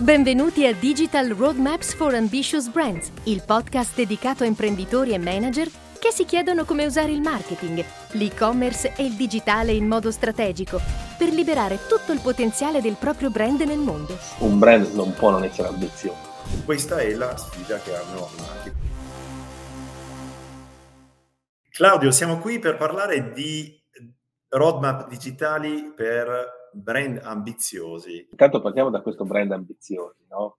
Benvenuti a Digital Roadmaps for Ambitious Brands, il podcast dedicato a imprenditori e manager che si chiedono come usare il marketing, l'e-commerce e il digitale in modo strategico per liberare tutto il potenziale del proprio brand nel mondo. Un brand non può non essere ambizioso. Questa è la sfida che hanno i marketing. Claudio, siamo qui per parlare di roadmap digitali per brand ambiziosi. Intanto partiamo da questo brand ambiziosi, no?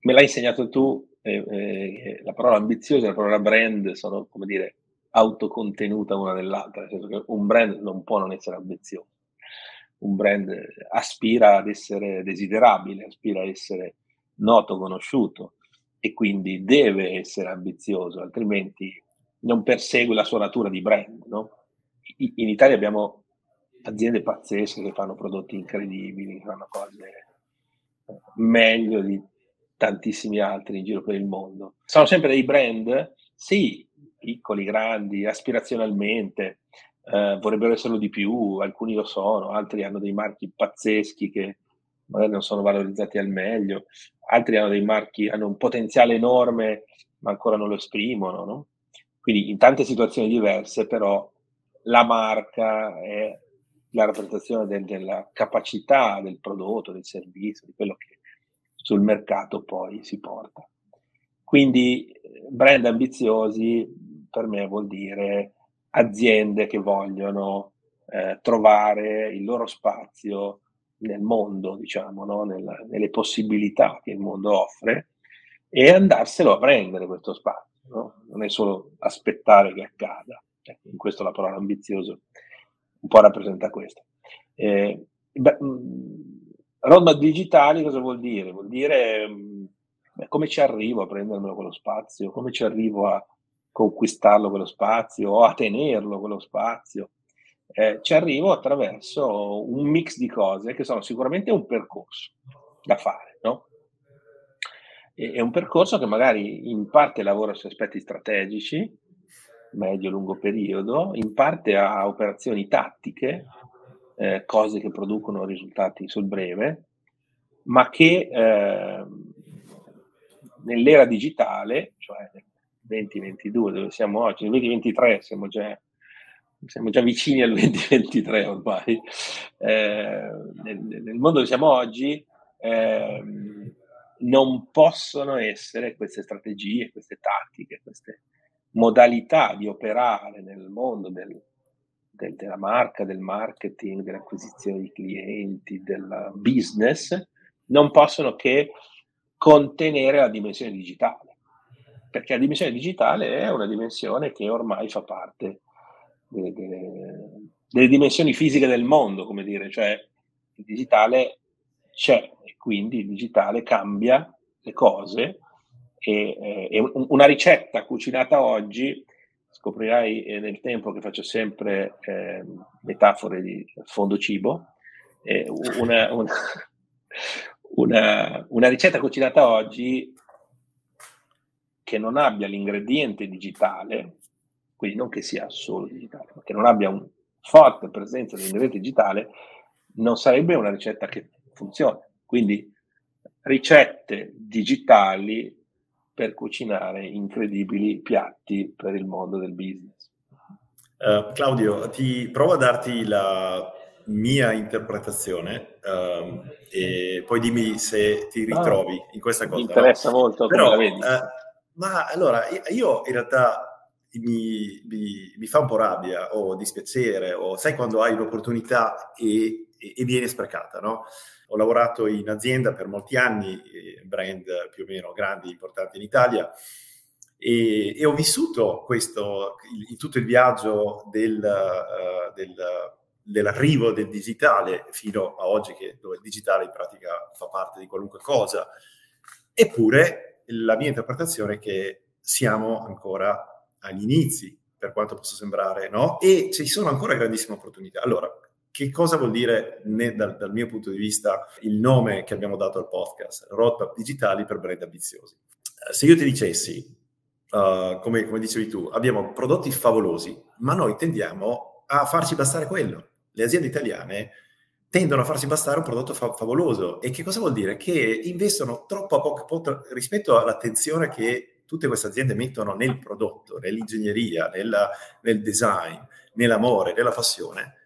Me l'hai insegnato tu, eh, eh, la parola ambiziosa e la parola brand sono, come dire, autocontenuta una nell'altra, nel senso che un brand non può non essere ambizioso. Un brand aspira ad essere desiderabile, aspira a essere noto, conosciuto e quindi deve essere ambizioso, altrimenti non persegue la sua natura di brand. No? In Italia abbiamo aziende pazzesche che fanno prodotti incredibili, che fanno cose meglio di tantissimi altri in giro per il mondo. Sono sempre dei brand, sì, piccoli, grandi, aspirazionalmente, eh, vorrebbero esserlo di più, alcuni lo sono, altri hanno dei marchi pazzeschi che magari non sono valorizzati al meglio, altri hanno dei marchi, hanno un potenziale enorme ma ancora non lo esprimono, no? Quindi in tante situazioni diverse però la marca è la rappresentazione del, della capacità del prodotto, del servizio, di quello che sul mercato poi si porta. Quindi eh, brand ambiziosi per me vuol dire aziende che vogliono eh, trovare il loro spazio nel mondo, diciamo, no? Nella, nelle possibilità che il mondo offre e andarselo a prendere questo spazio. No? Non è solo aspettare che accada. Ecco, in questo la parola ambizioso un po' rappresenta questo. Eh, beh, mm, roadmap digitali cosa vuol dire? Vuol dire mm, beh, come ci arrivo a prendermelo quello spazio, come ci arrivo a conquistarlo quello spazio o a tenerlo quello spazio. Eh, ci arrivo attraverso un mix di cose che sono sicuramente un percorso da fare, no? È un percorso che magari in parte lavora su aspetti strategici, medio-lungo periodo, in parte a operazioni tattiche, eh, cose che producono risultati sul breve, ma che eh, nell'era digitale, cioè nel 2022 dove siamo oggi, nel 2023 siamo già, siamo già vicini al 2023 ormai, eh, nel, nel, mondo dove siamo oggi ehm, non possono essere queste strategie, queste tattiche, queste modalità di operare nel mondo del, del, della marca, del marketing, dell'acquisizione di clienti, del business, non possono che contenere la dimensione digitale, perché la dimensione digitale è una dimensione che ormai fa parte delle, delle, delle dimensioni fisiche del mondo, come dire, cioè il digitale c'è e quindi il digitale cambia le cose e, eh, una ricetta cucinata oggi, scoprirai eh, nel tempo che faccio sempre eh, metafore di fondo cibo, eh, una, una, una, una ricetta cucinata oggi che non abbia l'ingrediente digitale, quindi non che sia solo digitale, ma che non abbia una forte presenza dell'ingrediente digitale, non sarebbe una ricetta che funziona. Quindi ricette digitali per cucinare incredibili piatti per il mondo del business. Uh, Claudio, ti provo a darti la mia interpretazione uh, e poi dimmi se ti ah, ritrovi ah, in questa cosa. Mi interessa no? molto Però, la vedi. Uh, ma allora, io in realtà mi, mi, mi, fa un po' rabbia o dispiacere, o sai quando hai un'opportunità e, e, e viene sprecata, no? Ho lavorato in azienda per molti anni, brand più o meno grandi, importanti in Italia, e, e ho vissuto questo, il, tutto il viaggio del, uh, del, dell'arrivo del digitale fino a oggi, che, dove il digitale in pratica fa parte di qualunque cosa. Eppure la mia interpretazione è che siamo ancora agli inizi, per quanto possa sembrare, no? E ci sono ancora grandissime opportunità. Allora, che cosa vuol dire, né, dal, dal, mio punto di vista, il nome che abbiamo dato al podcast, Roadmap Digitali per Brand Ambiziosi? Eh, se io ti dicessi, uh, come, come dicevi tu, abbiamo prodotti favolosi, ma noi tendiamo a farci bastare quello. Le aziende italiane tendono a farsi bastare un prodotto fa- favoloso. E che cosa vuol dire? Che investono troppo a poco, poco rispetto all'attenzione che tutte queste aziende mettono nel prodotto, nell'ingegneria, nella, nel design, nell'amore, nella passione.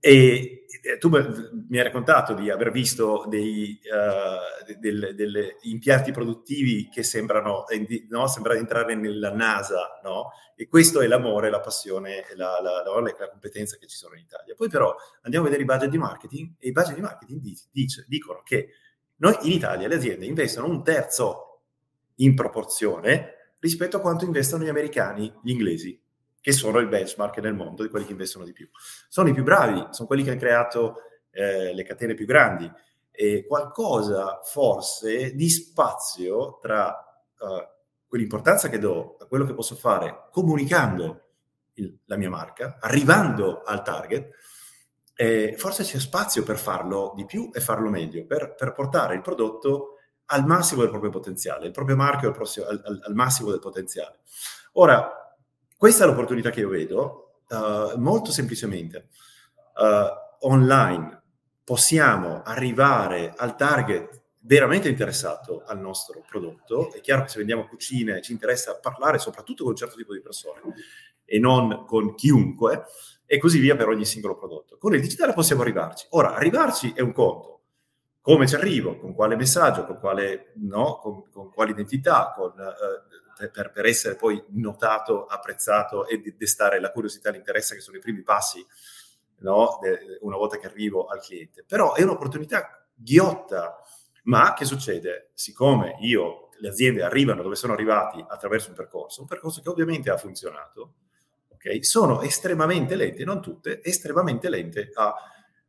E tu mi hai raccontato di aver visto dei uh, del, delle impianti produttivi che sembrano, no? Sembra entrare nella NASA, no? E questo è l'amore, la passione, la, la, la, la, competenza che ci sono in Italia. Poi però andiamo a vedere i budget di marketing e i budget di marketing dice, dicono che noi in Italia le aziende investono un terzo in proporzione rispetto a quanto investono gli americani, gli inglesi che sono il benchmark nel mondo di quelli che investono di più. Sono i più bravi, sono quelli che hanno creato eh, le catene più grandi e qualcosa forse di spazio tra uh, quell'importanza che do a quello che posso fare comunicando il, la mia marca, arrivando al target, eh, forse c'è spazio per farlo di più e farlo meglio, per, per portare il prodotto al massimo del proprio potenziale, il proprio marchio al, al, al massimo del potenziale. Ora, questa è l'opportunità che io vedo, uh, molto semplicemente. Uh, online possiamo arrivare al target veramente interessato al nostro prodotto. È chiaro che se vendiamo cucine ci interessa parlare soprattutto con un certo tipo di persone e non con chiunque, e così via per ogni singolo prodotto. Con il digitale possiamo arrivarci. Ora, arrivarci è un conto. Come ci arrivo? Con quale messaggio? Con quale, no? con, con quale identità? Con, uh, per, per, essere poi notato, apprezzato e destare la curiosità e l'interesse che sono i primi passi no? De, una volta che arrivo al cliente. Però è un'opportunità ghiotta, ma che succede? Siccome io, le aziende arrivano dove sono arrivati attraverso un percorso, un percorso che ovviamente ha funzionato, okay? sono estremamente lente, non tutte, estremamente lente a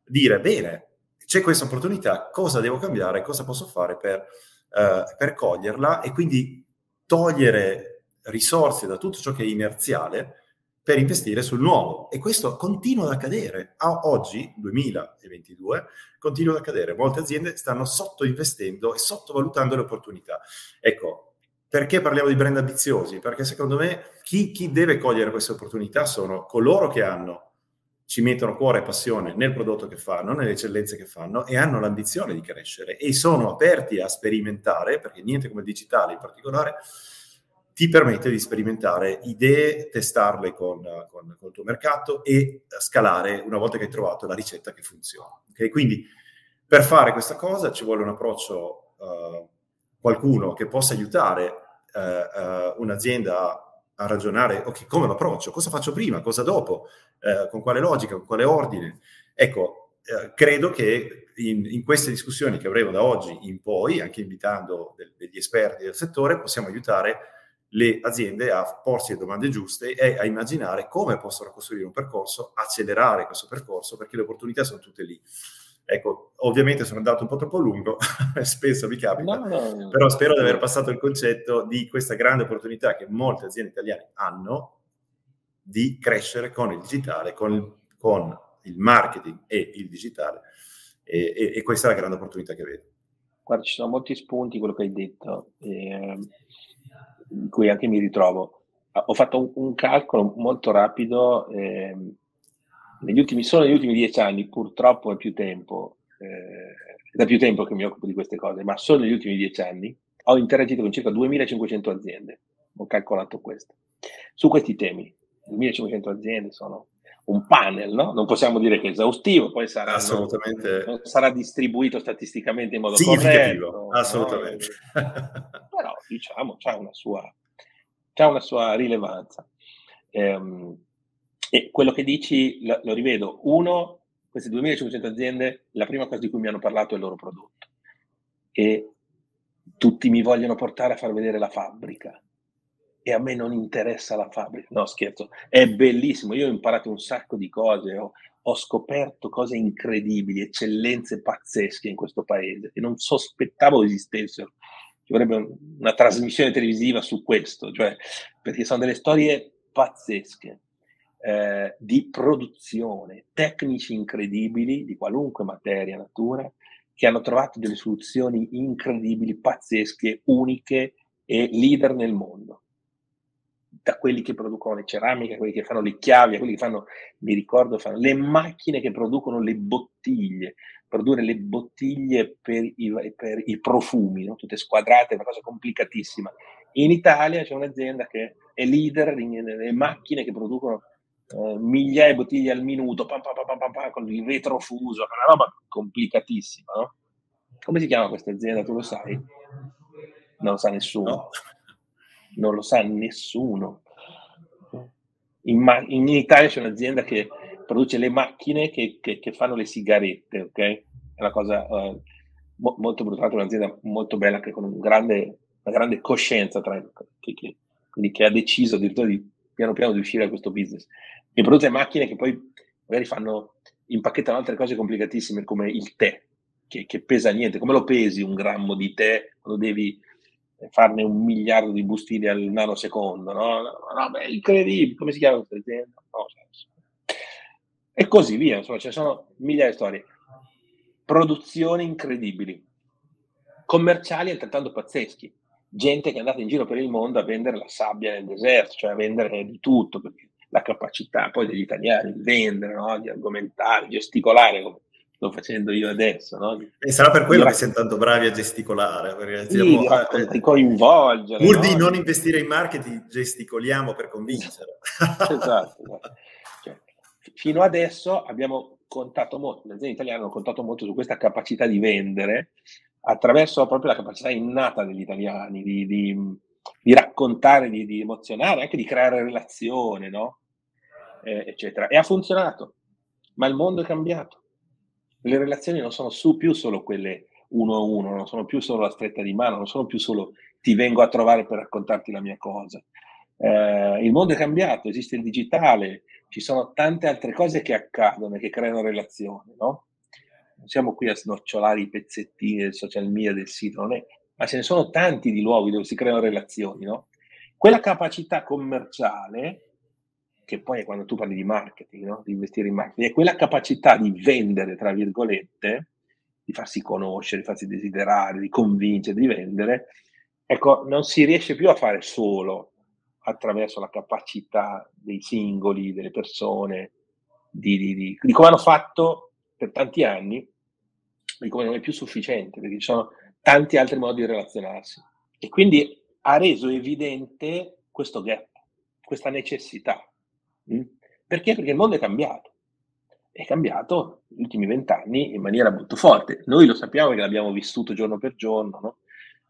dire, bene, c'è questa opportunità, cosa devo cambiare, cosa posso fare per, uh, per coglierla e quindi togliere risorse da tutto ciò che è inerziale per investire sul nuovo. E questo continua ad accadere. A oggi, 2022, continua ad accadere. Molte aziende stanno sottoinvestendo e sottovalutando le opportunità. Ecco, perché parliamo di brand ambiziosi? Perché secondo me chi, chi deve cogliere queste opportunità sono coloro che hanno ci mettono cuore e passione nel prodotto che fanno, nelle eccellenze che fanno e hanno l'ambizione di crescere e sono aperti a sperimentare, perché niente come il digitale in particolare ti permette di sperimentare idee, testarle con, con, con il tuo mercato e scalare una volta che hai trovato la ricetta che funziona. Okay? Quindi per fare questa cosa ci vuole un approccio, uh, qualcuno che possa aiutare uh, uh, un'azienda a a ragionare, ok, come lo approccio? Cosa faccio prima? Cosa dopo? Eh, con quale logica? Con quale ordine? Ecco, eh, credo che in, in, queste discussioni che avremo da oggi in poi, anche invitando del, degli esperti del settore, possiamo aiutare le aziende a porsi le domande giuste e a immaginare come possono costruire un percorso, accelerare questo percorso, perché le opportunità sono tutte lì. Ecco, ovviamente sono andato un po' troppo lungo, spesso mi capita, no, no, no. però spero di aver passato il concetto di questa grande opportunità che molte aziende italiane hanno di crescere con il digitale, con, con il marketing e il digitale. E, e, e, questa è la grande opportunità che vedo. Guarda, ci sono molti spunti, quello che hai detto, eh, in cui anche mi ritrovo. Ho fatto un, un calcolo molto rapido. Eh, negli ultimi, solo negli ultimi dieci anni, purtroppo è più tempo, eh, da più tempo che mi occupo di queste cose, ma solo negli ultimi dieci anni ho interagito con circa 2500 aziende, ho calcolato questo, su questi temi. 2500 aziende sono un panel, no? Non possiamo dire che è esaustivo, poi sarà, assolutamente... sarà distribuito statisticamente in modo corretto. Assolutamente. No? Però diciamo, c'ha una sua, c'ha una sua rilevanza. Ehm, e quello che dici lo, lo rivedo. Uno, queste 2500 aziende, la prima cosa di cui mi hanno parlato è il loro prodotto. E tutti mi vogliono portare a far vedere la fabbrica. E a me non interessa la fabbrica. No, scherzo. È bellissimo. Io ho imparato un sacco di cose. Ho, ho scoperto cose incredibili, eccellenze pazzesche in questo paese che non sospettavo esistessero. Ci vorrebbe una trasmissione televisiva su questo, cioè, perché sono delle storie pazzesche eh, di produzione, tecnici incredibili di qualunque materia, natura, che hanno trovato delle soluzioni incredibili, pazzesche, uniche e leader nel mondo. da quelli che producono le ceramiche, a quelli che fanno le chiavi, a quelli che fanno, mi ricordo, fanno le macchine che producono le bottiglie, produrre le bottiglie per i, per i profumi, no? tutte squadrate, una cosa complicatissima. In Italia c'è un'azienda che è leader nelle macchine che producono eh, migliaia di bottiglie al minuto, pam, pam, pam, con il retrofuso, una roba complicatissima. No? Come si chiama questa azienda? Tu lo sai? Non lo sa nessuno. No. Non lo sa nessuno. In, ma- in, Italia c'è un'azienda che produce le macchine che, che, che fanno le sigarette, ok? È una cosa uh, mo- molto brutale, un'azienda molto bella che con un grande, una grande coscienza tra, che, che, quindi che ha deciso addirittura di piano piano di uscire da questo business. E produce macchine che poi magari fanno, impacchettano altre cose complicatissime come il tè, che, che, pesa niente. Come lo pesi un grammo di tè quando devi farne un miliardo di bustine al nanosecondo? No, no, beh, incredibile. Come si chiama questa azienda? No, e così via. Insomma, ci sono migliaia di storie. Produzioni incredibili, commerciali altrettanto pazzeschi. Gente che è andata in giro per il mondo a vendere la sabbia nel deserto, cioè a vendere di tutto, perché la capacità poi degli italiani di vendere, no? di argomentare, gesticolare, come sto facendo io adesso. No? E sarà per quello che siamo tanto bravi a gesticolare. Perché sì, siamo, eh, di coinvolgere. Pur no? di non investire in marketing, gesticoliamo per convincere. esatto. esatto. Cioè, fino adesso abbiamo contato molto, le aziende italiane hanno contato molto su questa capacità di vendere attraverso proprio la capacità innata degli italiani di, di, di raccontare, di, di, emozionare, anche di creare relazione, no? Eh, eccetera. E ha funzionato, ma il mondo è cambiato le relazioni non sono su più solo quelle uno a uno, non sono più solo la stretta di mano, non sono più solo ti vengo a trovare per raccontarti la mia cosa. Eh, il mondo è cambiato, esiste il digitale, ci sono tante altre cose che accadono e che creano relazioni, no? Non siamo qui a snocciolare i pezzettini del social media, del sito, è, ma ce ne sono tanti di luoghi dove si creano relazioni, no? Quella capacità commerciale che poi è quando tu parli di marketing, no? di investire in marketing, è quella capacità di vendere, tra virgolette, di farsi conoscere, di farsi desiderare, di convincere, di vendere, ecco, non si riesce più a fare solo attraverso la capacità dei singoli, delle persone, di, di, di, di come hanno fatto per tanti anni, di come non è più sufficiente, perché ci sono tanti altri modi di relazionarsi. E quindi ha reso evidente questo gap, questa necessità Mm? Perché? Perché il mondo è cambiato. È cambiato negli ultimi vent'anni in maniera molto forte. Noi lo sappiamo che l'abbiamo vissuto giorno per giorno, no?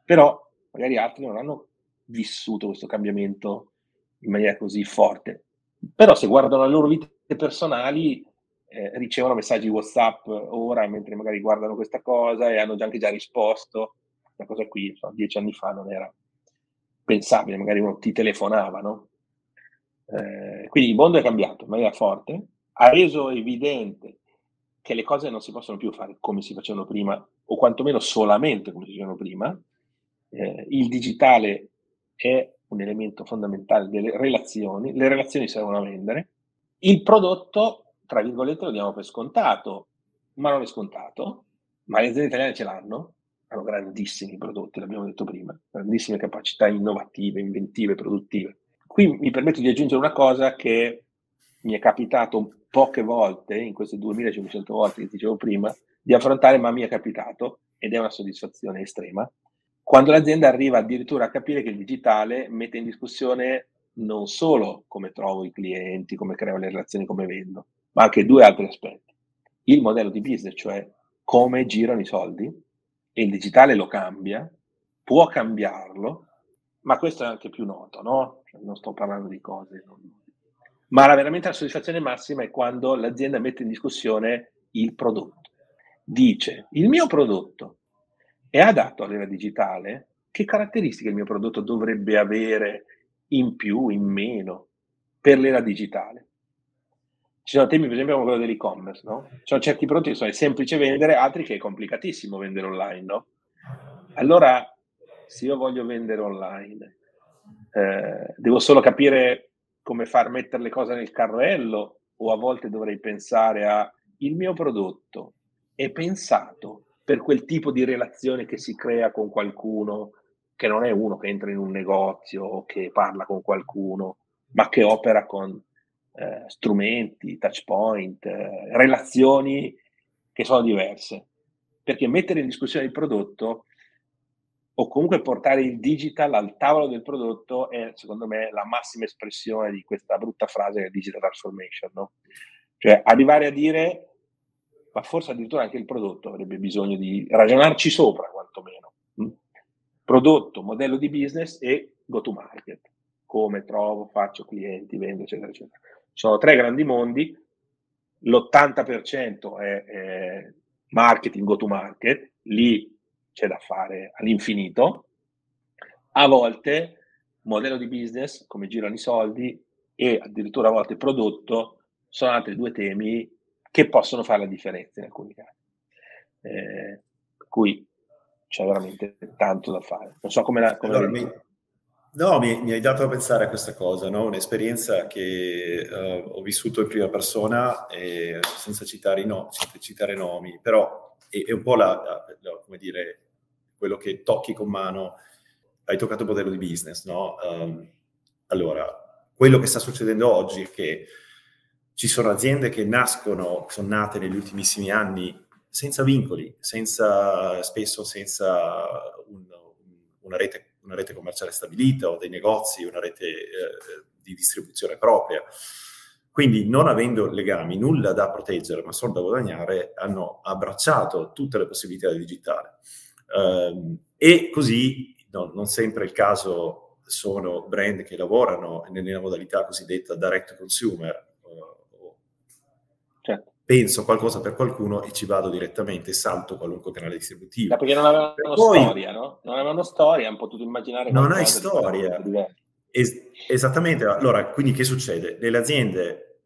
però magari altri non hanno vissuto questo cambiamento in maniera così forte. Però se guardano le loro vite personali, eh, ricevono messaggi WhatsApp ora mentre magari guardano questa cosa e hanno già anche già risposto. Questa cosa qui, so, dieci anni fa non era pensabile, magari uno ti telefonava, no? Eh, quindi il mondo è cambiato in maniera forte, ha reso evidente che le cose non si possono più fare come si facevano prima, o quantomeno solamente come si facevano prima. Eh, il digitale è un elemento fondamentale delle relazioni, le relazioni servono a vendere. Il prodotto, tra virgolette, lo diamo per scontato, ma non è scontato, ma le aziende italiane ce l'hanno, hanno grandissimi prodotti, l'abbiamo detto prima, grandissime capacità innovative, inventive, produttive. Qui mi permetto di aggiungere una cosa che mi è capitato poche volte, in queste 2500 volte che dicevo prima, di affrontare, ma mi è capitato ed è una soddisfazione estrema. Quando l'azienda arriva addirittura a capire che il digitale mette in discussione non solo come trovo i clienti, come creo le relazioni, come vendo, ma anche due altri aspetti. Il modello di business, cioè come girano i soldi, e il digitale lo cambia, può cambiarlo, ma questo è anche più noto, no? Cioè, non sto parlando di cose. Non... Ma la, veramente la soddisfazione massima è quando l'azienda mette in discussione il prodotto. Dice, il mio prodotto è adatto all'era digitale, che caratteristiche il mio prodotto dovrebbe avere in più, in meno, per l'era digitale? Ci sono temi, per esempio, come quello dell'e-commerce, no? Ci sono certi prodotti che sono semplici vendere, altri che è complicatissimo vendere online, no? Allora, se io voglio vendere online, eh, devo solo capire come far mettere le cose nel carrello o a volte dovrei pensare a il mio prodotto è pensato per quel tipo di relazione che si crea con qualcuno che non è uno che entra in un negozio o che parla con qualcuno ma che opera con eh, strumenti, touch point, eh, relazioni che sono diverse. Perché mettere in discussione il prodotto o comunque portare il digital al tavolo del prodotto è secondo me la massima espressione di questa brutta frase che è digital transformation. No? Cioè arrivare a dire, ma forse addirittura anche il prodotto avrebbe bisogno di ragionarci sopra quantomeno. Hm? Prodotto, modello di business e go to market. Come trovo, faccio clienti, vendo, eccetera, eccetera. Sono tre grandi mondi, l'80% è, è marketing, go to market, lì c'è da fare all'infinito. A volte modello di business, come girano i soldi, e addirittura a volte prodotto sono altri due temi che possono fare la differenza in alcuni casi. Eh, per cui c'è veramente tanto da fare. Non so come la... Come allora, mi, no, mi, mi, hai dato a pensare a questa cosa, no? un'esperienza che uh, ho vissuto in prima persona, e, senza, citare no, citare nomi, però è, è un po' la, la, come dire, quello che tocchi con mano, hai toccato il modello di business, no? Um, allora, quello che sta succedendo oggi è che ci sono aziende che nascono, sono nate negli ultimissimi anni senza vincoli, senza, spesso senza un, una, rete, una, rete, commerciale stabilita o dei negozi, una rete eh, di distribuzione propria. Quindi non avendo legami, nulla da proteggere, ma solo da guadagnare, hanno abbracciato tutte le possibilità del digitale. Uh, e così no, non sempre il caso sono brand che lavorano nella modalità cosiddetta direct consumer. Penso qualcosa per qualcuno e ci vado direttamente, salto qualunque canale distributivo. Ma perché non avevano Poi, storia, no? Non avevano storia, hanno potuto immaginare. Non hai storia. Es- esattamente. Allora, quindi che succede? Nelle aziende,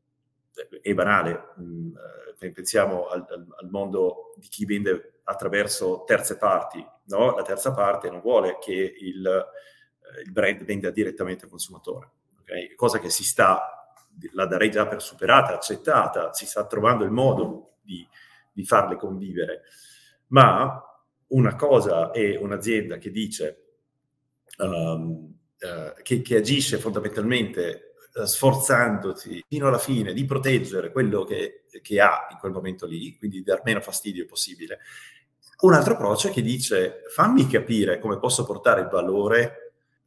è banale, mh, mm, eh, pensiamo al, al, al mondo di chi vende attraverso terze parti. No? La terza parte non vuole che il, eh, il brand venda direttamente al consumatore, okay? cosa che si sta, la darei già per superata, accettata, si sta trovando il modo di, di farle convivere. Ma una cosa è un'azienda che dice, um, uh, che, che, agisce fondamentalmente uh, sforzandosi fino alla fine di proteggere quello che, che, ha in quel momento lì, quindi di dar meno fastidio possibile, un altro approccio che dice fammi capire come posso portare il valore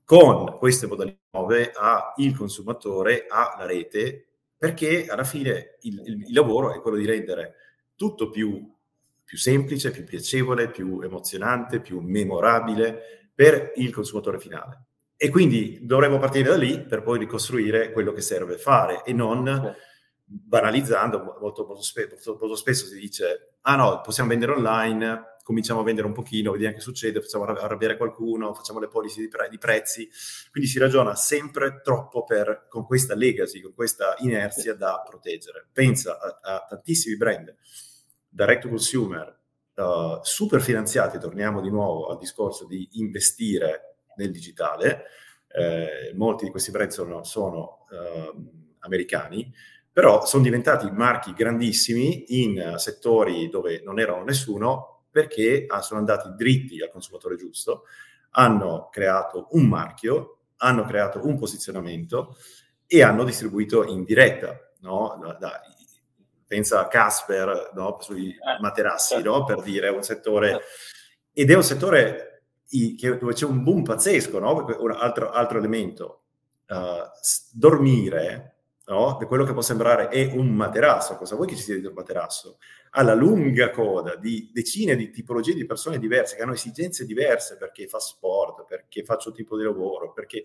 con queste modalità nuove al consumatore, alla rete, perché alla fine il, il, il lavoro è quello di rendere tutto più, più semplice, più piacevole, più emozionante, più memorabile per il consumatore finale. E quindi dovremmo partire da lì per poi ricostruire quello che serve fare e non banalizzando, molto, molto, spe- molto, spesso si dice, ah no, possiamo vendere online, cominciamo a vendere un pochino, vediamo che succede, facciamo arrabbiare qualcuno, facciamo le policy di, pre- di prezzi. Quindi si ragiona sempre troppo per, con questa legacy, con questa inerzia da proteggere. Pensa a, a tantissimi brand, direct to consumer, uh, super finanziati, torniamo di nuovo al discorso di investire nel digitale. Eh, molti di questi brand sono, sono uh, americani, però sono diventati marchi grandissimi in settori dove non erano nessuno perché ah, sono andati dritti al consumatore giusto, hanno creato un marchio, hanno creato un posizionamento e hanno distribuito in diretta. No? Da, da, pensa a Casper no? sui eh, materassi, certo. no? per dire, un settore... Certo. Ed è un settore dove c'è un boom pazzesco, no? un altro, altro elemento. Uh, dormire, no? quello che può sembrare è un materasso, cosa vuoi che ci sia dietro un materasso? alla lunga coda di decine di tipologie di persone diverse che hanno esigenze diverse perché fa sport, perché faccio tipo di lavoro, perché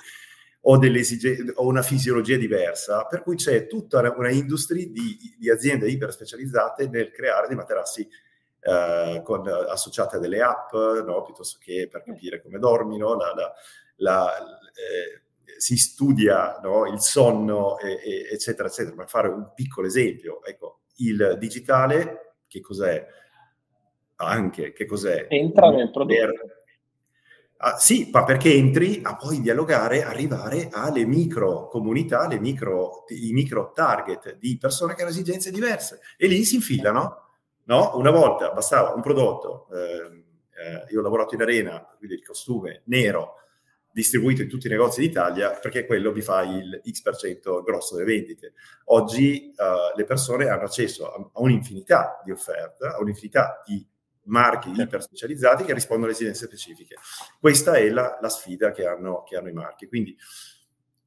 ho, delle esigenze, ho una fisiologia diversa, per cui c'è tutta una, una industria di, di, aziende iper specializzate nel creare dei materassi eh, con, associate a delle app, no? piuttosto che per capire come dormino, la, la, la, eh, si studia no? il sonno, e, e, eccetera, eccetera. Per fare un piccolo esempio, ecco, il digitale che cos'è? Anche, che cos'è? Entra nel prodotto. Per... Ah, sì, ma perché entri a poi dialogare, arrivare alle micro comunità, le micro, i micro target di persone che hanno esigenze diverse e lì si infilano. No? Una volta bastava un prodotto, eh, eh, io ho lavorato in arena, quindi il costume nero, distribuito in tutti i negozi d'Italia perché quello vi fa il X% grosso delle vendite. Oggi uh, le persone hanno accesso a, a, un'infinità di offerte, a un'infinità di marchi certo. iper specializzati che rispondono alle esigenze specifiche. Questa è la, la sfida che hanno, che hanno i marchi. Quindi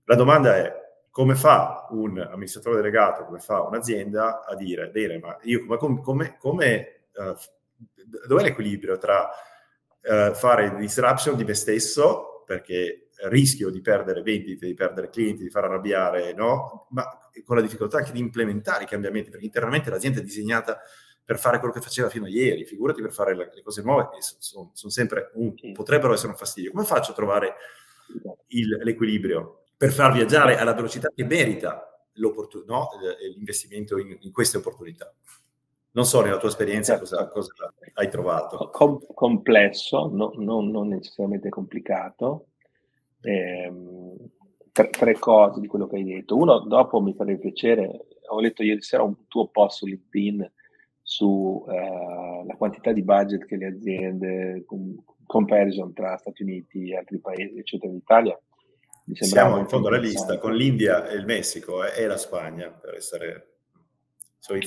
la domanda è come fa un amministratore delegato, come fa un'azienda a dire, bene, ma io come, come, come uh, dov'è l'equilibrio tra uh, fare disruption di me stesso perché rischio di perdere vendite, di perdere clienti, di far arrabbiare, no? Ma con la difficoltà anche di implementare i cambiamenti, perché internamente l'azienda è disegnata per fare quello che faceva fino a ieri, figurati per fare le, cose nuove, che sono, sono sempre un, potrebbero essere un fastidio. Come faccio a trovare il, l'equilibrio per far viaggiare alla velocità che merita no? l'investimento in, in queste opportunità? Non so, nella tua esperienza cosa, cosa hai trovato? Com- complesso, no, no, non necessariamente complicato. Eh, tre, tre, cose di quello che hai detto. Uno, dopo mi farebbe piacere, ho letto ieri sera un tuo post su LinkedIn sulla eh, quantità di budget che le aziende, con, comparison tra Stati Uniti e altri paesi, eccetera, in Italia. Mi Siamo in fondo alla lista con l'India e il Messico eh, e la Spagna, per essere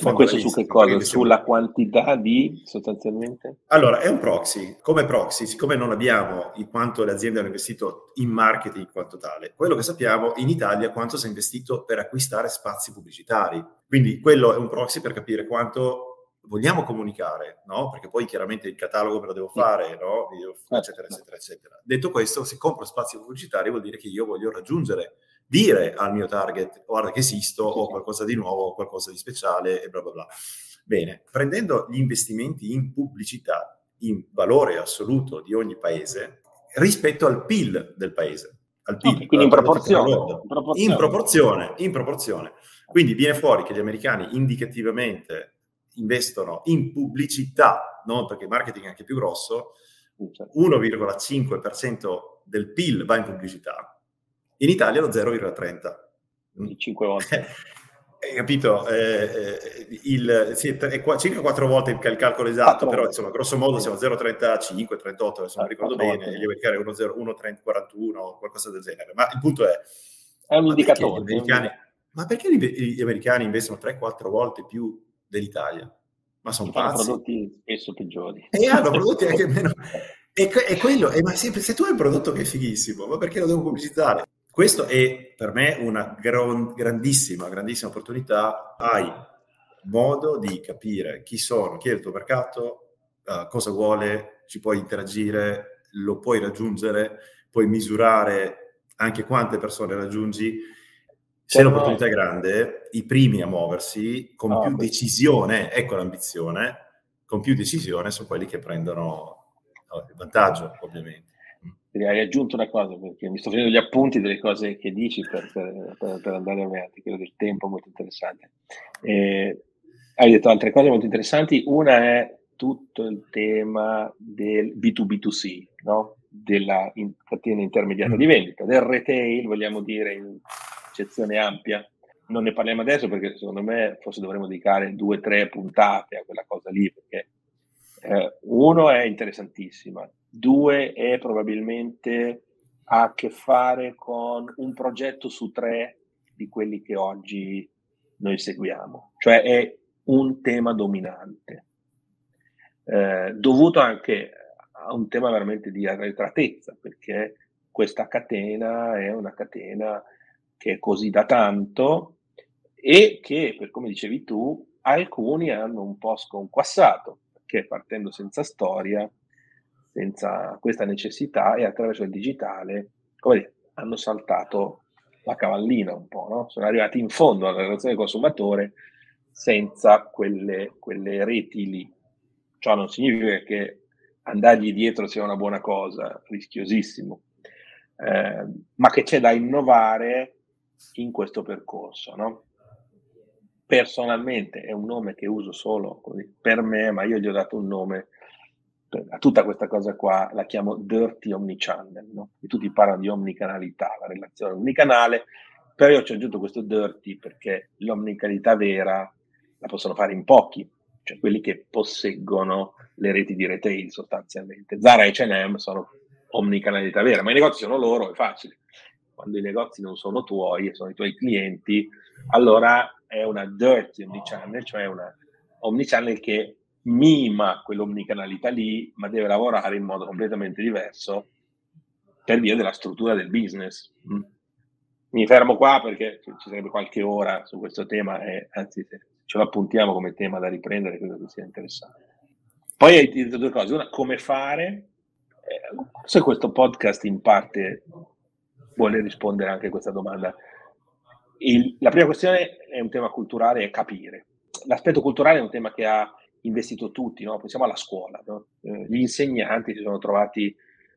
ma questo su che cosa? Sulla quantità di sostanzialmente? Allora, è un proxy. Come proxy, siccome non abbiamo in quanto le aziende hanno investito in marketing in quanto tale, quello che sappiamo in Italia quanto si è investito per acquistare spazi pubblicitari. Quindi quello è un proxy per capire quanto vogliamo comunicare, no? Perché poi chiaramente il catalogo me lo devo fare, no? Eccetera, eccetera, eccetera. Detto questo, se compro spazi pubblicitari vuol dire che io voglio raggiungere dire al mio target guarda che esisto, ho qualcosa di nuovo, ho qualcosa di speciale e bla bla bla. Bene, prendendo gli investimenti in pubblicità in valore assoluto di ogni paese rispetto al PIL del paese. Al PIL, okay, quindi in proporzione, in proporzione. In proporzione, in proporzione. Quindi viene fuori che gli americani indicativamente investono in pubblicità, non perché il marketing è anche più grosso, 1,5% del PIL va in pubblicità, in Italia lo 0,30. 5 volte. Hai capito? Eh, eh, il, sì, è qua, circa 4 volte il, il calcolo esatto, però insomma, grosso modo siamo 0,35, 38, adesso non ricordo bene, gli americani 1,41, qualcosa del genere. Ma il punto è... È un indicatore. Ma perché gli americani investono 3-4 volte più dell'Italia? Ma sono pazzi. prodotti spesso peggiori. E hanno prodotti anche meno... E, e quello, e ma se, se tu hai un prodotto che è fighissimo, ma perché lo devo pubblicizzare? Questo è per me una gran, grandissima, grandissima opportunità. Hai modo di capire chi sono, chi è il tuo mercato, uh, cosa vuole, ci puoi interagire, lo puoi raggiungere, puoi misurare anche quante persone raggiungi. Se l'opportunità è grande, i primi a muoversi con oh, più beh. decisione, ecco l'ambizione, con più decisione sono quelli che prendono il vantaggio, ovviamente hai aggiunto una cosa perché mi sto facendo gli appunti delle cose che dici per, per, per, andare avanti, quello del tempo molto interessante. Eh, hai detto altre cose molto interessanti, una è tutto il tema del B2B2C, no? della in, catena intermediata di vendita, del retail, vogliamo dire in accezione ampia. Non ne parliamo adesso perché secondo me forse dovremmo dedicare due o tre puntate a quella cosa lì, perché eh, uno è interessantissima, due è probabilmente a che fare con un progetto su tre di quelli che oggi noi seguiamo, cioè è un tema dominante, eh, dovuto anche a un tema veramente di arretratezza, perché questa catena è una catena che è così da tanto e che, per come dicevi tu, alcuni hanno un po' sconquassato, perché partendo senza storia senza questa necessità e attraverso il digitale, dire, hanno saltato la cavallina un po', no? sono arrivati in fondo alla relazione del consumatore senza quelle, quelle reti lì. Ciò non significa che andargli dietro sia una buona cosa, rischiosissimo, eh, ma che c'è da innovare in questo percorso. No? Personalmente è un nome che uso solo per me, ma io gli ho dato un nome tutta questa cosa qua la chiamo dirty omnichannel, no? E tutti parlano di omnicanalità, la relazione omnicanale, però io ci ho aggiunto questo dirty perché l'omnicanalità vera la possono fare in pochi, cioè quelli che posseggono le reti di retail sostanzialmente. Zara e H&M sono omnicanalità vera, ma i negozi sono loro, è facile. Quando i negozi non sono tuoi, sono i tuoi clienti, allora è una dirty omnichannel, cioè una omnichannel che mima quell'omnicanalità lì, ma deve lavorare in modo completamente diverso per via della struttura del business. Mm. Mi fermo qua perché ci sarebbe qualche ora su questo tema e anzi ce lo appuntiamo come tema da riprendere credo che sia interessante. Poi hai detto due cose, una come fare, eh, se questo podcast in parte vuole rispondere anche a questa domanda. Il, la prima questione è un tema culturale, è capire. L'aspetto culturale è un tema che ha investito tutti, no? pensiamo alla scuola, no? eh, gli insegnanti si sono trovati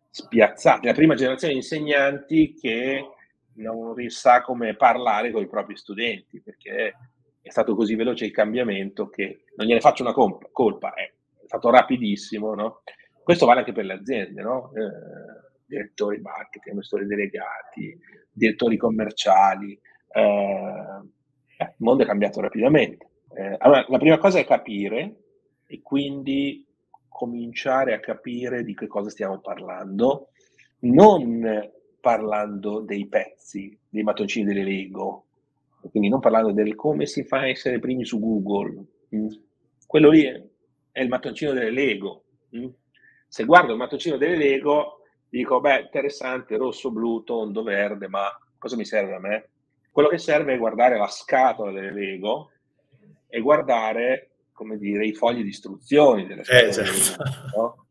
spiazzati, la prima generazione di insegnanti che non sa come parlare con i propri studenti, perché è stato così veloce il cambiamento che non gliene faccio una colpa, colpa è stato rapidissimo. No? Questo vale anche per le aziende, no? eh, direttori marketing, amministratori delegati, direttori commerciali. Eh, il mondo è cambiato rapidamente. Eh, allora, la prima cosa è capire e quindi cominciare a capire di che cosa stiamo parlando, non parlando dei pezzi, dei mattoncini delle Lego, quindi non parlando del come si fa a essere primi su Google. Mm. Quello lì è, il mattoncino delle Lego. Mm. Se guardo il mattoncino delle Lego, dico, beh, interessante, rosso, blu, tondo, verde, ma cosa mi serve a me? Quello che serve è guardare la scatola delle Lego e guardare come dire, i fogli di istruzioni delle eh, certo. no?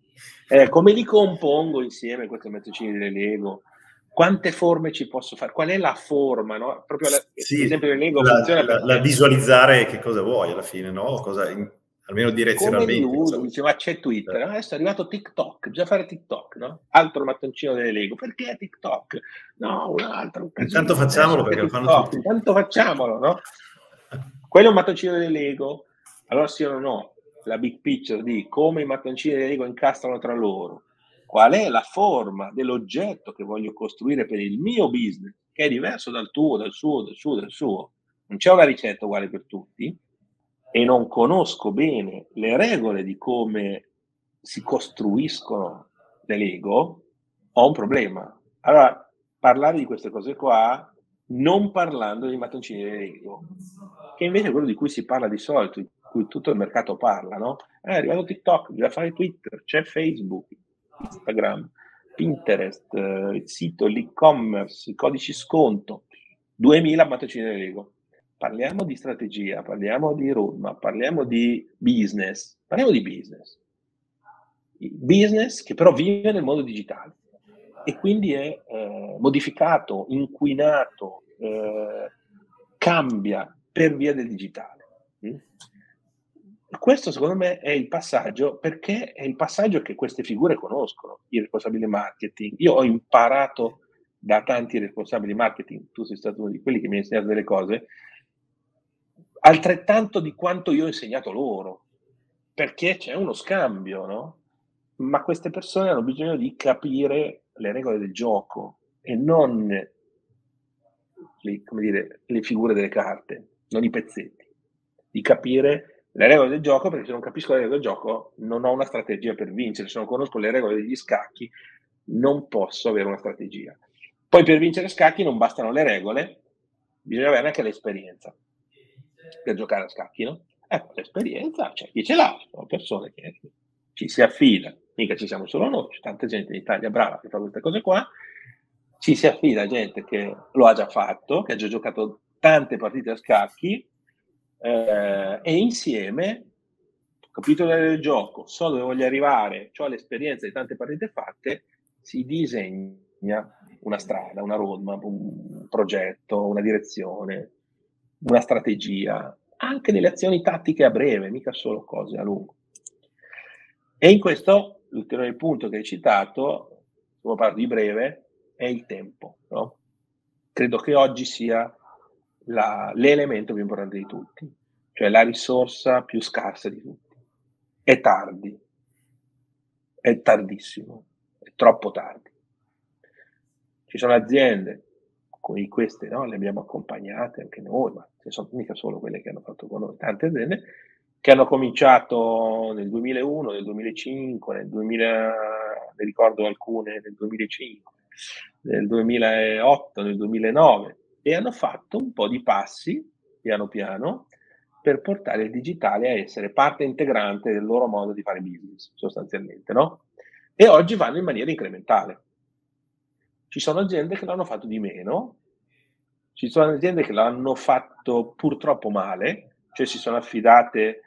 eh, come li compongo insieme questi mattoncini delle Lego? Quante forme ci posso fare? Qual è la forma? No? Proprio la, sì, esempio le Lego la, funziona la, la, visualizzare che cosa vuoi alla fine, no? Cosa, in, almeno direzionalmente. Come dice, ma c'è Twitter, no? adesso è arrivato TikTok, bisogna fare TikTok, no? Altro mattoncino delle Lego, perché TikTok? No, un altro. Intanto facciamolo perché lo fanno tutti. Intanto facciamolo, no? Quello è un mattoncino delle Lego, allora sì o no, la big picture di come i mattoncini di Lego incastrano tra loro, qual è la forma dell'oggetto che voglio costruire per il mio business, che è diverso dal tuo, dal suo, dal suo, dal suo. Non c'è una ricetta uguale per tutti e non conosco bene le regole di come si costruiscono le Lego, ho un problema. Allora, parlare di queste cose qua non parlando dei mattoncini di Lego, che invece è quello di cui si parla di solito, cui tutto il mercato parla, no? Eh, è arrivato TikTok, bisogna fare Twitter, c'è Facebook, Instagram, Pinterest, eh, il sito, l'e-commerce, i codici sconto, 2000 mattoncini di Lego. Parliamo di strategia, parliamo di roadmap, parliamo di business, parliamo di business. Business che però vive nel mondo digitale e quindi è eh, modificato, inquinato, eh, cambia per via del digitale. Mm? Questo secondo me è il passaggio, perché è il passaggio che queste figure conoscono, i responsabili marketing. Io ho imparato da tanti responsabili marketing, tu sei stato uno di quelli che mi ha insegnato delle cose, altrettanto di quanto io ho insegnato loro, perché c'è uno scambio, no? Ma queste persone hanno bisogno di capire le regole del gioco e non le, dire, le figure delle carte, non i pezzetti, di capire le regole del gioco, perché se non capisco le regole del gioco non ho una strategia per vincere, se non conosco le regole degli scacchi non posso avere una strategia. Poi per vincere scacchi non bastano le regole, bisogna avere anche l'esperienza per giocare a scacchi, no? Ecco, l'esperienza c'è cioè, chi ce l'ha, sono persone che ci si affida, mica ci siamo solo noi, c'è tanta gente in Italia brava che fa queste cose qua, ci si affida gente che lo ha già fatto, che ha già giocato tante partite a scacchi eh, e insieme ho capito del gioco, so dove voglio arrivare, ho l'esperienza di tante partite fatte, si disegna una strada, una roadmap, un progetto, una direzione, una strategia, anche nelle azioni tattiche a breve, mica solo cose a lungo. E in questo l'ulteriore punto che hai citato, stiamo parlando di breve, è il tempo. No? Credo che oggi sia la, l'elemento più importante di tutti, cioè la risorsa più scarsa di tutti. È tardi, è tardissimo, è troppo tardi. Ci sono aziende, come queste no? le abbiamo accompagnate anche noi, ma ce sono mica solo quelle che hanno fatto con noi, tante aziende che hanno cominciato nel 2001, nel 2005, nel, 2000, ne ricordo alcune nel 2005, nel 2008, nel 2009, e hanno fatto un po' di passi, piano piano, per portare il digitale a essere parte integrante del loro modo di fare business, sostanzialmente, no? E oggi vanno in maniera incrementale. Ci sono aziende che l'hanno fatto di meno, ci sono aziende che l'hanno fatto purtroppo male, cioè si sono affidate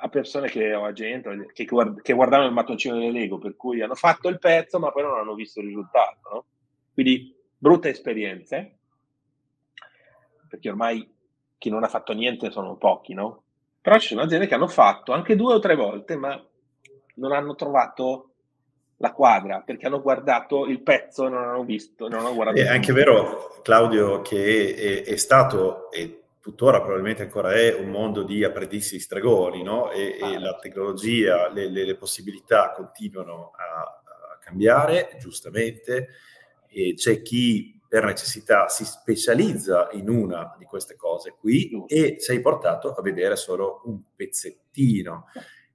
a persone che o a gente che, che guardavano il mattoncino delle Lego, per cui hanno fatto il pezzo, ma poi non hanno visto il risultato. No? Quindi brutte esperienze, perché ormai chi non ha fatto niente sono pochi, no? Però ci sono aziende che hanno fatto anche due o tre volte, ma non hanno trovato la quadra perché hanno guardato il pezzo e non hanno visto. Non hanno guardato è anche vero, Claudio, che è, è stato e tuttora probabilmente ancora è un mondo di apprendisti stregoni, no? E, e la tecnologia, le, le, le possibilità continuano a, a, cambiare, giustamente, e c'è chi per necessità si specializza in una di queste cose qui e sei portato a vedere solo un pezzettino.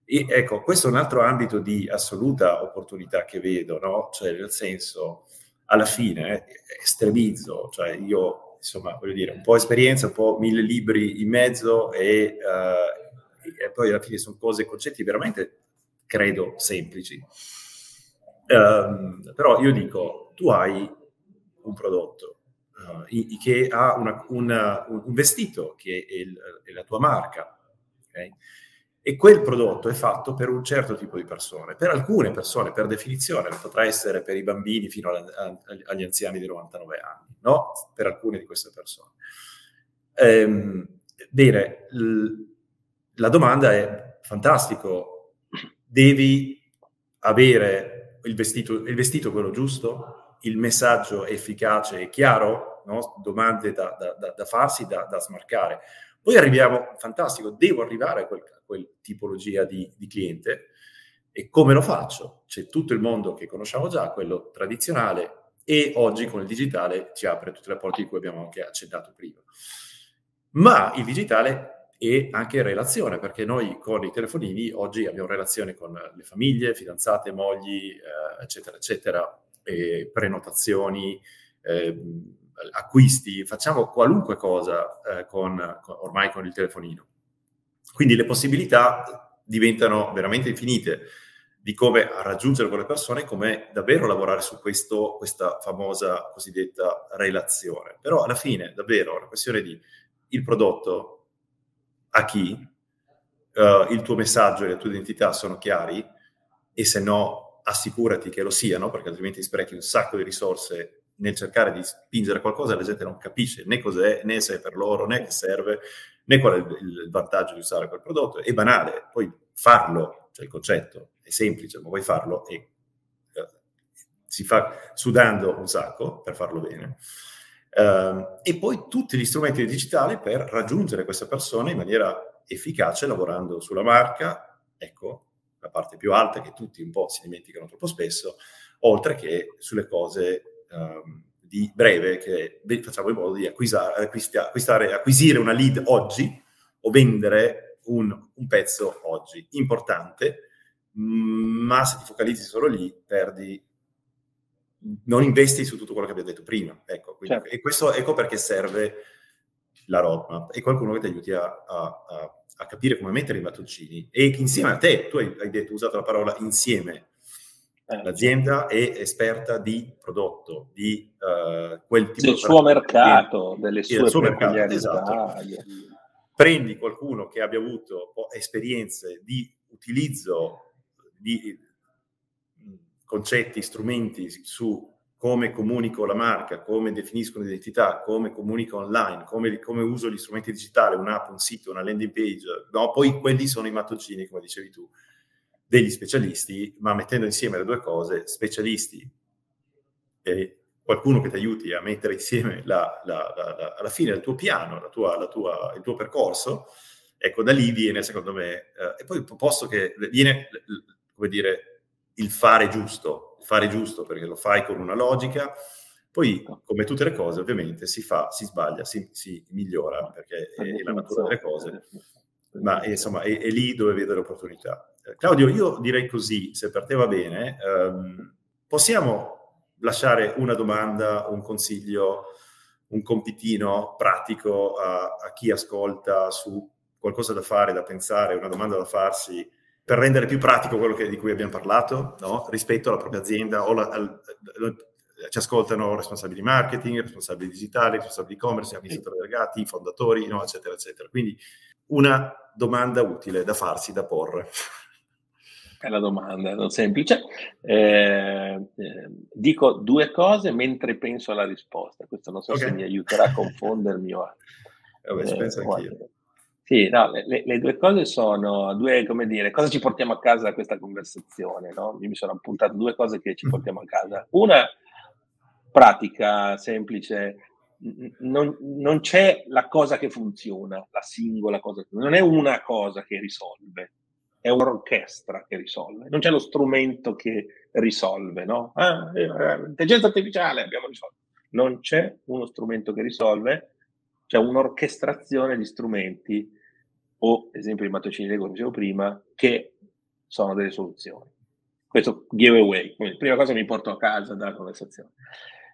E ecco, questo è un altro ambito di assoluta opportunità che vedo, no? Cioè, nel senso, alla fine, eh, estremizzo, cioè io insomma, voglio dire, un po' esperienza, un po' mille libri in mezzo e, uh, e poi alla fine sono cose, concetti veramente, credo, semplici. Um, però io dico, tu hai un prodotto uh, che ha una, una, un vestito che è, il, è la tua marca, okay? E quel prodotto è fatto per un certo tipo di persone. Per alcune persone, per definizione, potrà essere per i bambini fino agli anziani di 99 anni, no? Per alcune di queste persone. Ehm, bene, l- la domanda è fantastico, devi avere il vestito, il vestito quello giusto, il messaggio efficace e chiaro, no? domande da, da, da farsi, da, da smarcare. Poi arriviamo, fantastico, devo arrivare a quel quel tipologia di, di cliente. E come lo faccio? C'è tutto il mondo che conosciamo già, quello tradizionale, e oggi con il digitale ci apre tutte le porte di cui abbiamo anche accennato prima. Ma il digitale è anche relazione, perché noi con i telefonini oggi abbiamo relazione con le famiglie, fidanzate, mogli, eh, eccetera, eccetera, eh, prenotazioni, eh, acquisti, facciamo qualunque cosa eh, con, con, ormai con il telefonino. Quindi le possibilità diventano veramente infinite di come raggiungere quelle persone, come davvero lavorare su questo, questa famosa cosiddetta relazione. Però alla fine, davvero, la questione di il prodotto a chi, uh, il tuo messaggio e la tua identità sono chiari e se no assicurati che lo siano, perché altrimenti sprechi un sacco di risorse nel cercare di spingere qualcosa la gente non capisce né cos'è, né se è per loro, né che serve, né qual è il, il vantaggio di usare quel prodotto. È banale, poi farlo, cioè il concetto è semplice, ma puoi farlo e eh, si fa sudando un sacco per farlo bene. Uh, e poi tutti gli strumenti digitali per raggiungere queste persone in maniera efficace lavorando sulla marca, ecco la parte più alta che tutti un po' si dimenticano troppo spesso, oltre che sulle cose um, di breve che facciamo in modo di acquistare, acquistare, acquisire una lead oggi o vendere un, un pezzo oggi. Importante, ma se ti focalizzi solo lì perdi non investi su tutto quello che abbiamo detto prima. Ecco, quindi, certo. E questo ecco perché serve la roadmap e qualcuno che ti aiuti a, a, a, a capire come mettere i mattoncini e insieme a te, tu hai, hai detto, usato la parola insieme, eh. L'azienda è esperta di prodotto, di uh, quel tipo del di suo mercato, delle sue suo mercato, esatto. Prendi qualcuno che abbia avuto esperienze di utilizzo di mm, concetti, strumenti su come comunico la marca, come definisco l'identità, come comunico online, come, come, uso gli strumenti digitali, un'app, un sito, una landing page. No, poi quelli sono i mattoncini, come dicevi tu degli specialisti, ma mettendo insieme le due cose, specialisti e qualcuno che ti aiuti a mettere insieme la, la, la, alla fine il tuo piano, tua, tua, il tuo percorso, ecco, da lì viene, secondo me, eh, e poi posto che viene, come dire, il fare giusto, il fare giusto perché lo fai con una logica, poi, come tutte le cose, ovviamente, si fa, si sbaglia, si, si migliora, perché è, è la natura delle cose, ma insomma, è, è lì dove vedo le opportunità. Claudio, io direi così, se per te va bene, um, possiamo lasciare una domanda, un consiglio, un compitino pratico a, a chi ascolta su qualcosa da fare, da pensare, una domanda da farsi per rendere più pratico quello che, di cui abbiamo parlato no? rispetto alla propria azienda o la, al, ci ascoltano responsabili di marketing, responsabili digitali, responsabili di e-commerce, amministratori delegati, fondatori, no? eccetera, eccetera. Quindi una domanda utile da farsi, da porre. È la domanda, non semplice. Eh, eh, dico due cose mentre penso alla risposta. Questo non so okay. se mi aiuterà a confondermi o a... Vabbè, ci eh, penso anch'io. Sì, no, le, le, due cose sono due, come dire, cosa ci portiamo a casa da questa conversazione, no? Io mi sono appuntato due cose che ci mm. portiamo a casa. Una, pratica, semplice, non, non, c'è la cosa che funziona, la singola cosa, non è una cosa che risolve, è un'orchestra che risolve, non c'è lo strumento che risolve, no? Ah, eh, eh, intelligenza artificiale abbiamo risolto. Non c'è uno strumento che risolve, c'è un'orchestrazione di strumenti o, esempio di mattoncini Lego, come dicevo prima, che sono delle soluzioni. Questo giveaway, quindi prima cosa mi porto a casa dalla conversazione.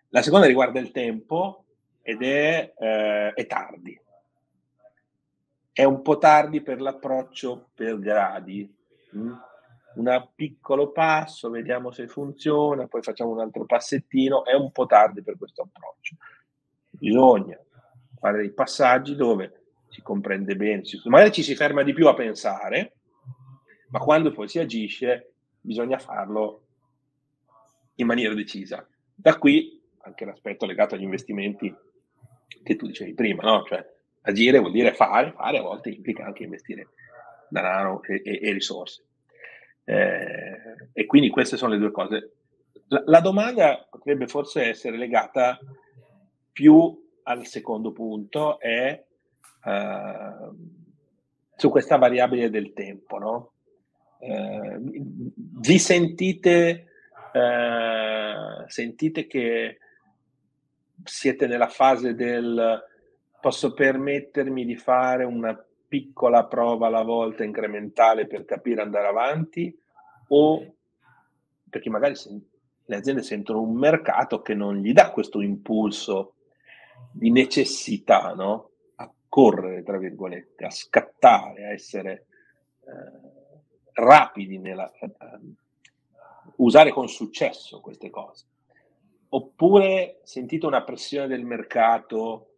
La seconda riguarda il tempo ed è, eh, è tardi è un po' tardi per l'approccio per gradi. Mm? Un piccolo passo, vediamo se funziona, poi facciamo un altro passettino, è un po' tardi per questo approccio. Bisogna fare dei passaggi dove si comprende bene, magari ci si ferma di più a pensare, ma quando poi si agisce bisogna farlo in maniera decisa. Da qui anche l'aspetto legato agli investimenti che tu dicevi prima, no? Cioè, agire vuol dire fare, fare a volte implica anche investire denaro e, e, e risorse. Eh, e quindi queste sono le due cose. La, la, domanda potrebbe forse essere legata più al secondo punto, è eh, su questa variabile del tempo. No? Eh, vi sentite, eh, sentite che siete nella fase del posso permettermi di fare una piccola prova alla volta incrementale per capire andare avanti o perché magari le aziende sentono un mercato che non gli dà questo impulso di necessità no? Correre, tra virgolette, a scattare, a essere eh, rapidi nella eh, usare con successo queste cose. Oppure sentite una pressione del mercato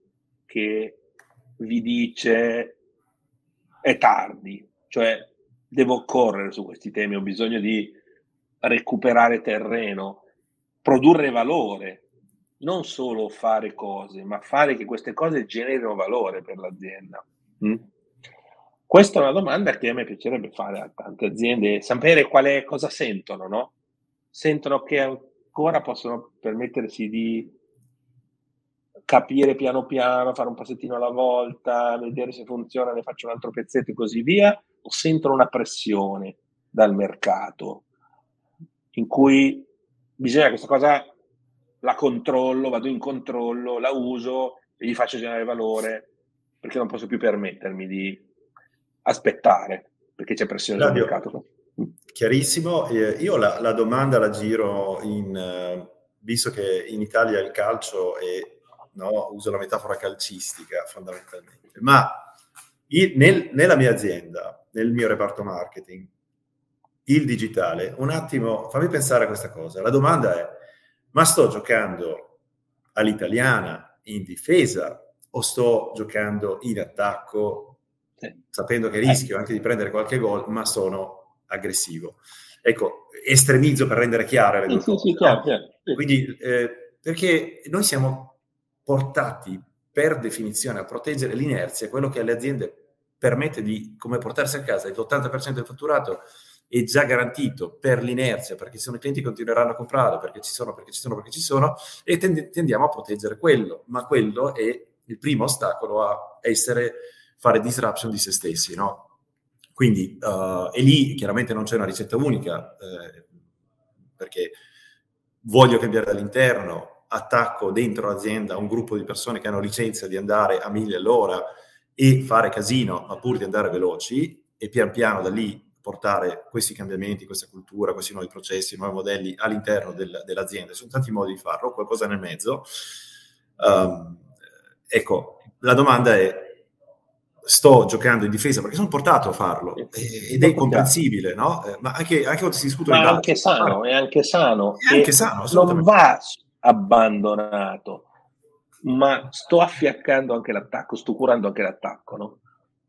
che vi dice è tardi, cioè devo correre su questi temi, ho bisogno di recuperare terreno, produrre valore, non solo fare cose, ma fare che queste cose generino valore per l'azienda. Mm? Questa è una domanda che a me piacerebbe fare a tante aziende, sapere quale cosa sentono, no? Sentono che ancora possono permettersi di capire piano piano, fare un passettino alla volta, vedere se funziona, ne faccio un altro pezzetto e così via, o sentono una pressione dal mercato in cui bisogna che questa cosa la controllo, vado in controllo, la uso e gli faccio generare valore perché non posso più permettermi di aspettare perché c'è pressione dal mercato. Chiarissimo, eh, io la, la, domanda la giro in, uh, visto che in Italia il calcio è no? uso la metafora calcistica fondamentalmente, ma il, nel, nella mia azienda, nel mio reparto marketing, il digitale, un attimo, fammi pensare a questa cosa. La domanda è, ma sto giocando all'italiana in difesa o sto giocando in attacco, sì. sapendo che rischio anche di prendere qualche gol, ma sono aggressivo? Ecco, estremizzo per rendere chiare le sì, cose. Sì, chiaro, chiaro. Quindi, eh, perché noi siamo portati per definizione a proteggere l'inerzia, quello che alle aziende permette di, come portarsi a casa l'80% del fatturato è già garantito per l'inerzia, perché se i clienti continueranno a comprare, perché ci sono, perché ci sono, perché ci sono, e tend- tendiamo a proteggere quello, ma quello è il primo ostacolo a essere, fare disruption di se stessi, no? Quindi, uh, e lì chiaramente non c'è una ricetta unica, eh, perché voglio cambiare dall'interno, attacco dentro l'azienda un gruppo di persone che hanno licenza di andare a mille all'ora e fare casino, ma pur di andare veloci, e pian piano da lì portare questi cambiamenti, questa cultura, questi nuovi processi, nuovi modelli all'interno del, dell'azienda. Ci sono tanti modi di farlo, qualcosa nel mezzo. Um, ecco, la domanda è, sto giocando in difesa perché sono portato a farlo ed è comprensibile, no? Eh, ma anche, anche quando si discute Ma è anche sano, è anche sano. È anche sano, non va abbandonato, ma sto affiaccando anche l'attacco, sto curando anche l'attacco, no?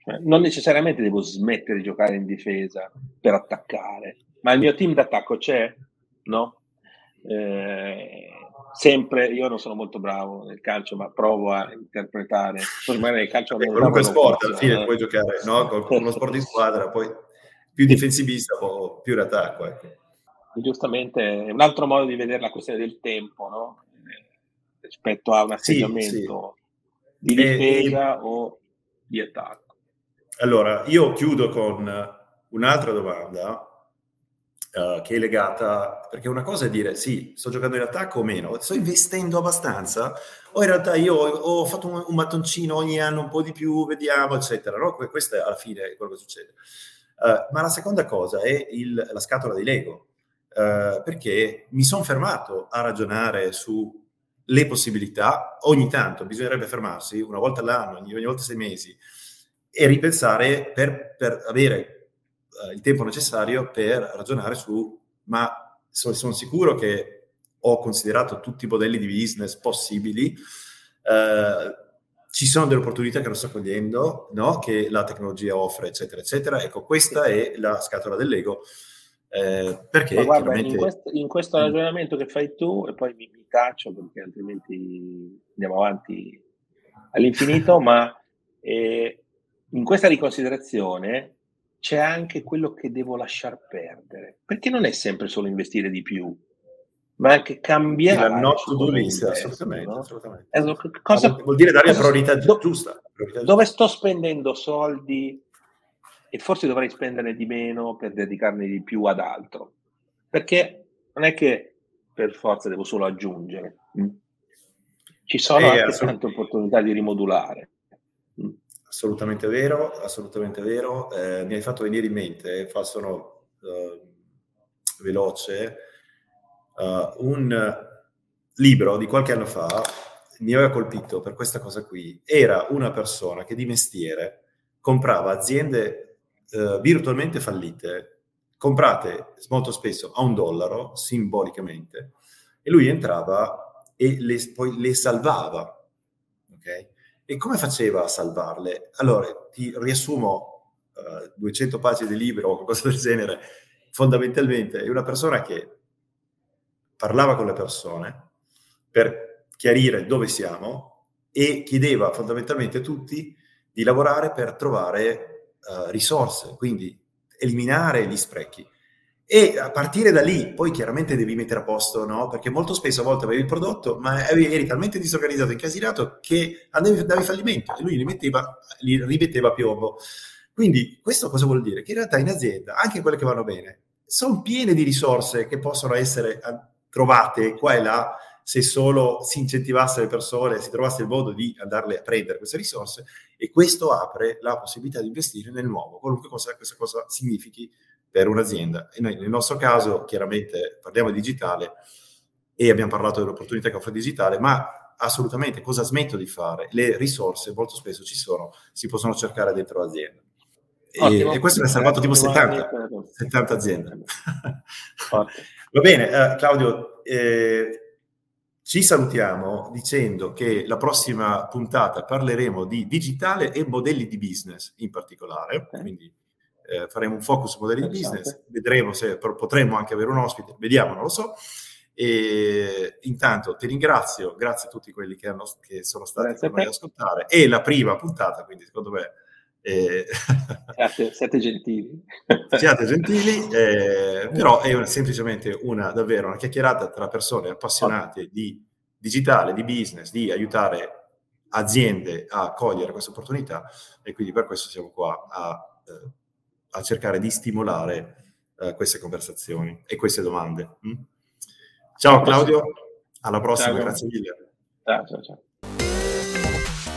Cioè, non necessariamente devo smettere di giocare in difesa per attaccare, ma il mio team d'attacco c'è, no? Eh, sempre, io non sono molto bravo nel calcio, ma provo a interpretare. Magari nel calcio non qualunque sport alla fine puoi giocare, no? Con uno sport di squadra, poi più difensivista o più d'attacco. Ecco. Giustamente è un altro modo di vedere la questione del tempo, no? Eh, rispetto a un atteggiamento sì, sì. di difesa e, o di attacco. Allora, io chiudo con un'altra domanda uh, che è legata, perché una cosa è dire sì, sto giocando in attacco o meno, sto investendo abbastanza, o in realtà io ho, fatto un, un, mattoncino ogni anno un po' di più, vediamo, eccetera. No? Questo è alla fine quello che succede. Uh, ma la seconda cosa è il, la scatola di Lego, uh, perché mi sono fermato a ragionare su le possibilità, ogni tanto bisognerebbe fermarsi, una volta all'anno, ogni, ogni volta sei mesi, e ripensare per, per avere uh, il tempo necessario per ragionare su, ma sono, sono, sicuro che ho considerato tutti i modelli di business possibili, uh, ci sono delle opportunità che non sto cogliendo, no? che la tecnologia offre, eccetera, eccetera. Ecco, questa è la scatola dell'ego. Eh, perché guarda, chiaramente... in, questo, in, questo, ragionamento che fai tu, e poi mi, mi taccio perché altrimenti andiamo avanti all'infinito, ma eh, in questa riconsiderazione c'è anche quello che devo lasciar perdere, perché non è sempre solo investire di più, ma anche cambiare. La not to do list, assolutamente. No? assolutamente. Cosa, vuol dire dare la priorità do, giusta. Priorità dove giusta. sto spendendo soldi e forse dovrei spenderne di meno per dedicarne di più ad altro, perché non è che per forza devo solo aggiungere. Mm? Ci sono eh, anche tante opportunità di rimodulare. Assolutamente vero, assolutamente vero. Eh, mi hai fatto venire in mente, fa sono uh, veloce, uh, un libro di qualche anno fa mi aveva colpito per questa cosa qui. Era una persona che di mestiere comprava aziende uh, virtualmente fallite, comprate molto spesso a un dollaro, simbolicamente, e lui entrava e le, poi le salvava. Okay? E come faceva a salvarle? Allora, ti riassumo uh, 200 pagine di libro o qualcosa del genere. Fondamentalmente è una persona che parlava con le persone per chiarire dove siamo e chiedeva fondamentalmente a tutti di lavorare per trovare uh, risorse, quindi eliminare gli sprechi. E a partire da lì, poi chiaramente devi mettere a posto, no? Perché molto spesso a volte avevi il prodotto, ma eri talmente disorganizzato e incasinato che andavi, andavi fallimento e lui li, metteva, li rimetteva a piombo. Quindi questo cosa vuol dire? Che in realtà in azienda, anche quelle che vanno bene, sono piene di risorse che possono essere ah, trovate qua e là se solo si incentivasse le persone, si trovasse il modo di andarle a prendere queste risorse e questo apre la possibilità di investire nel nuovo, qualunque cosa questa cosa significhi per un'azienda. E noi nel nostro caso chiaramente parliamo di digitale e abbiamo parlato dell'opportunità che offre digitale, ma assolutamente cosa smetto di fare? Le risorse molto spesso ci sono, si possono cercare dentro l'azienda. E, e, questo mi ha salvato tipo 70, 70 aziende. Va bene, uh, Claudio, eh, ci salutiamo dicendo che la prossima puntata parleremo di digitale e modelli di business in particolare, okay. quindi eh, faremo un focus su modelli di business, vedremo se potremmo anche avere un ospite, vediamo, non lo so. E intanto ti ringrazio, grazie a tutti quelli che, hanno, che sono stati grazie con noi ad ascoltare. È la prima puntata, quindi secondo me eh, siate, siate, gentili. siate gentili, eh, però è una, semplicemente una, davvero una chiacchierata tra persone appassionate di digitale, di business, di aiutare aziende a cogliere queste opportunità e quindi per questo siamo qua a eh, a cercare di stimolare uh, queste conversazioni e queste domande. Mm? Ciao Claudio, alla prossima, ciao, grazie mille. Ciao, ciao, ciao.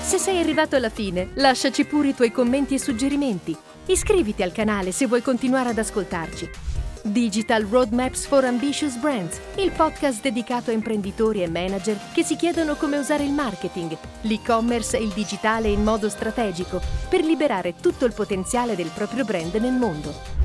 Se sei arrivato alla fine, lasciaci pure i tuoi commenti e suggerimenti. Iscriviti al canale se vuoi continuare ad ascoltarci. Digital Roadmaps for Ambitious Brands, il podcast dedicato a imprenditori e manager che si chiedono come usare il marketing, l'e-commerce e il digitale in modo strategico per liberare tutto il potenziale del proprio brand nel mondo.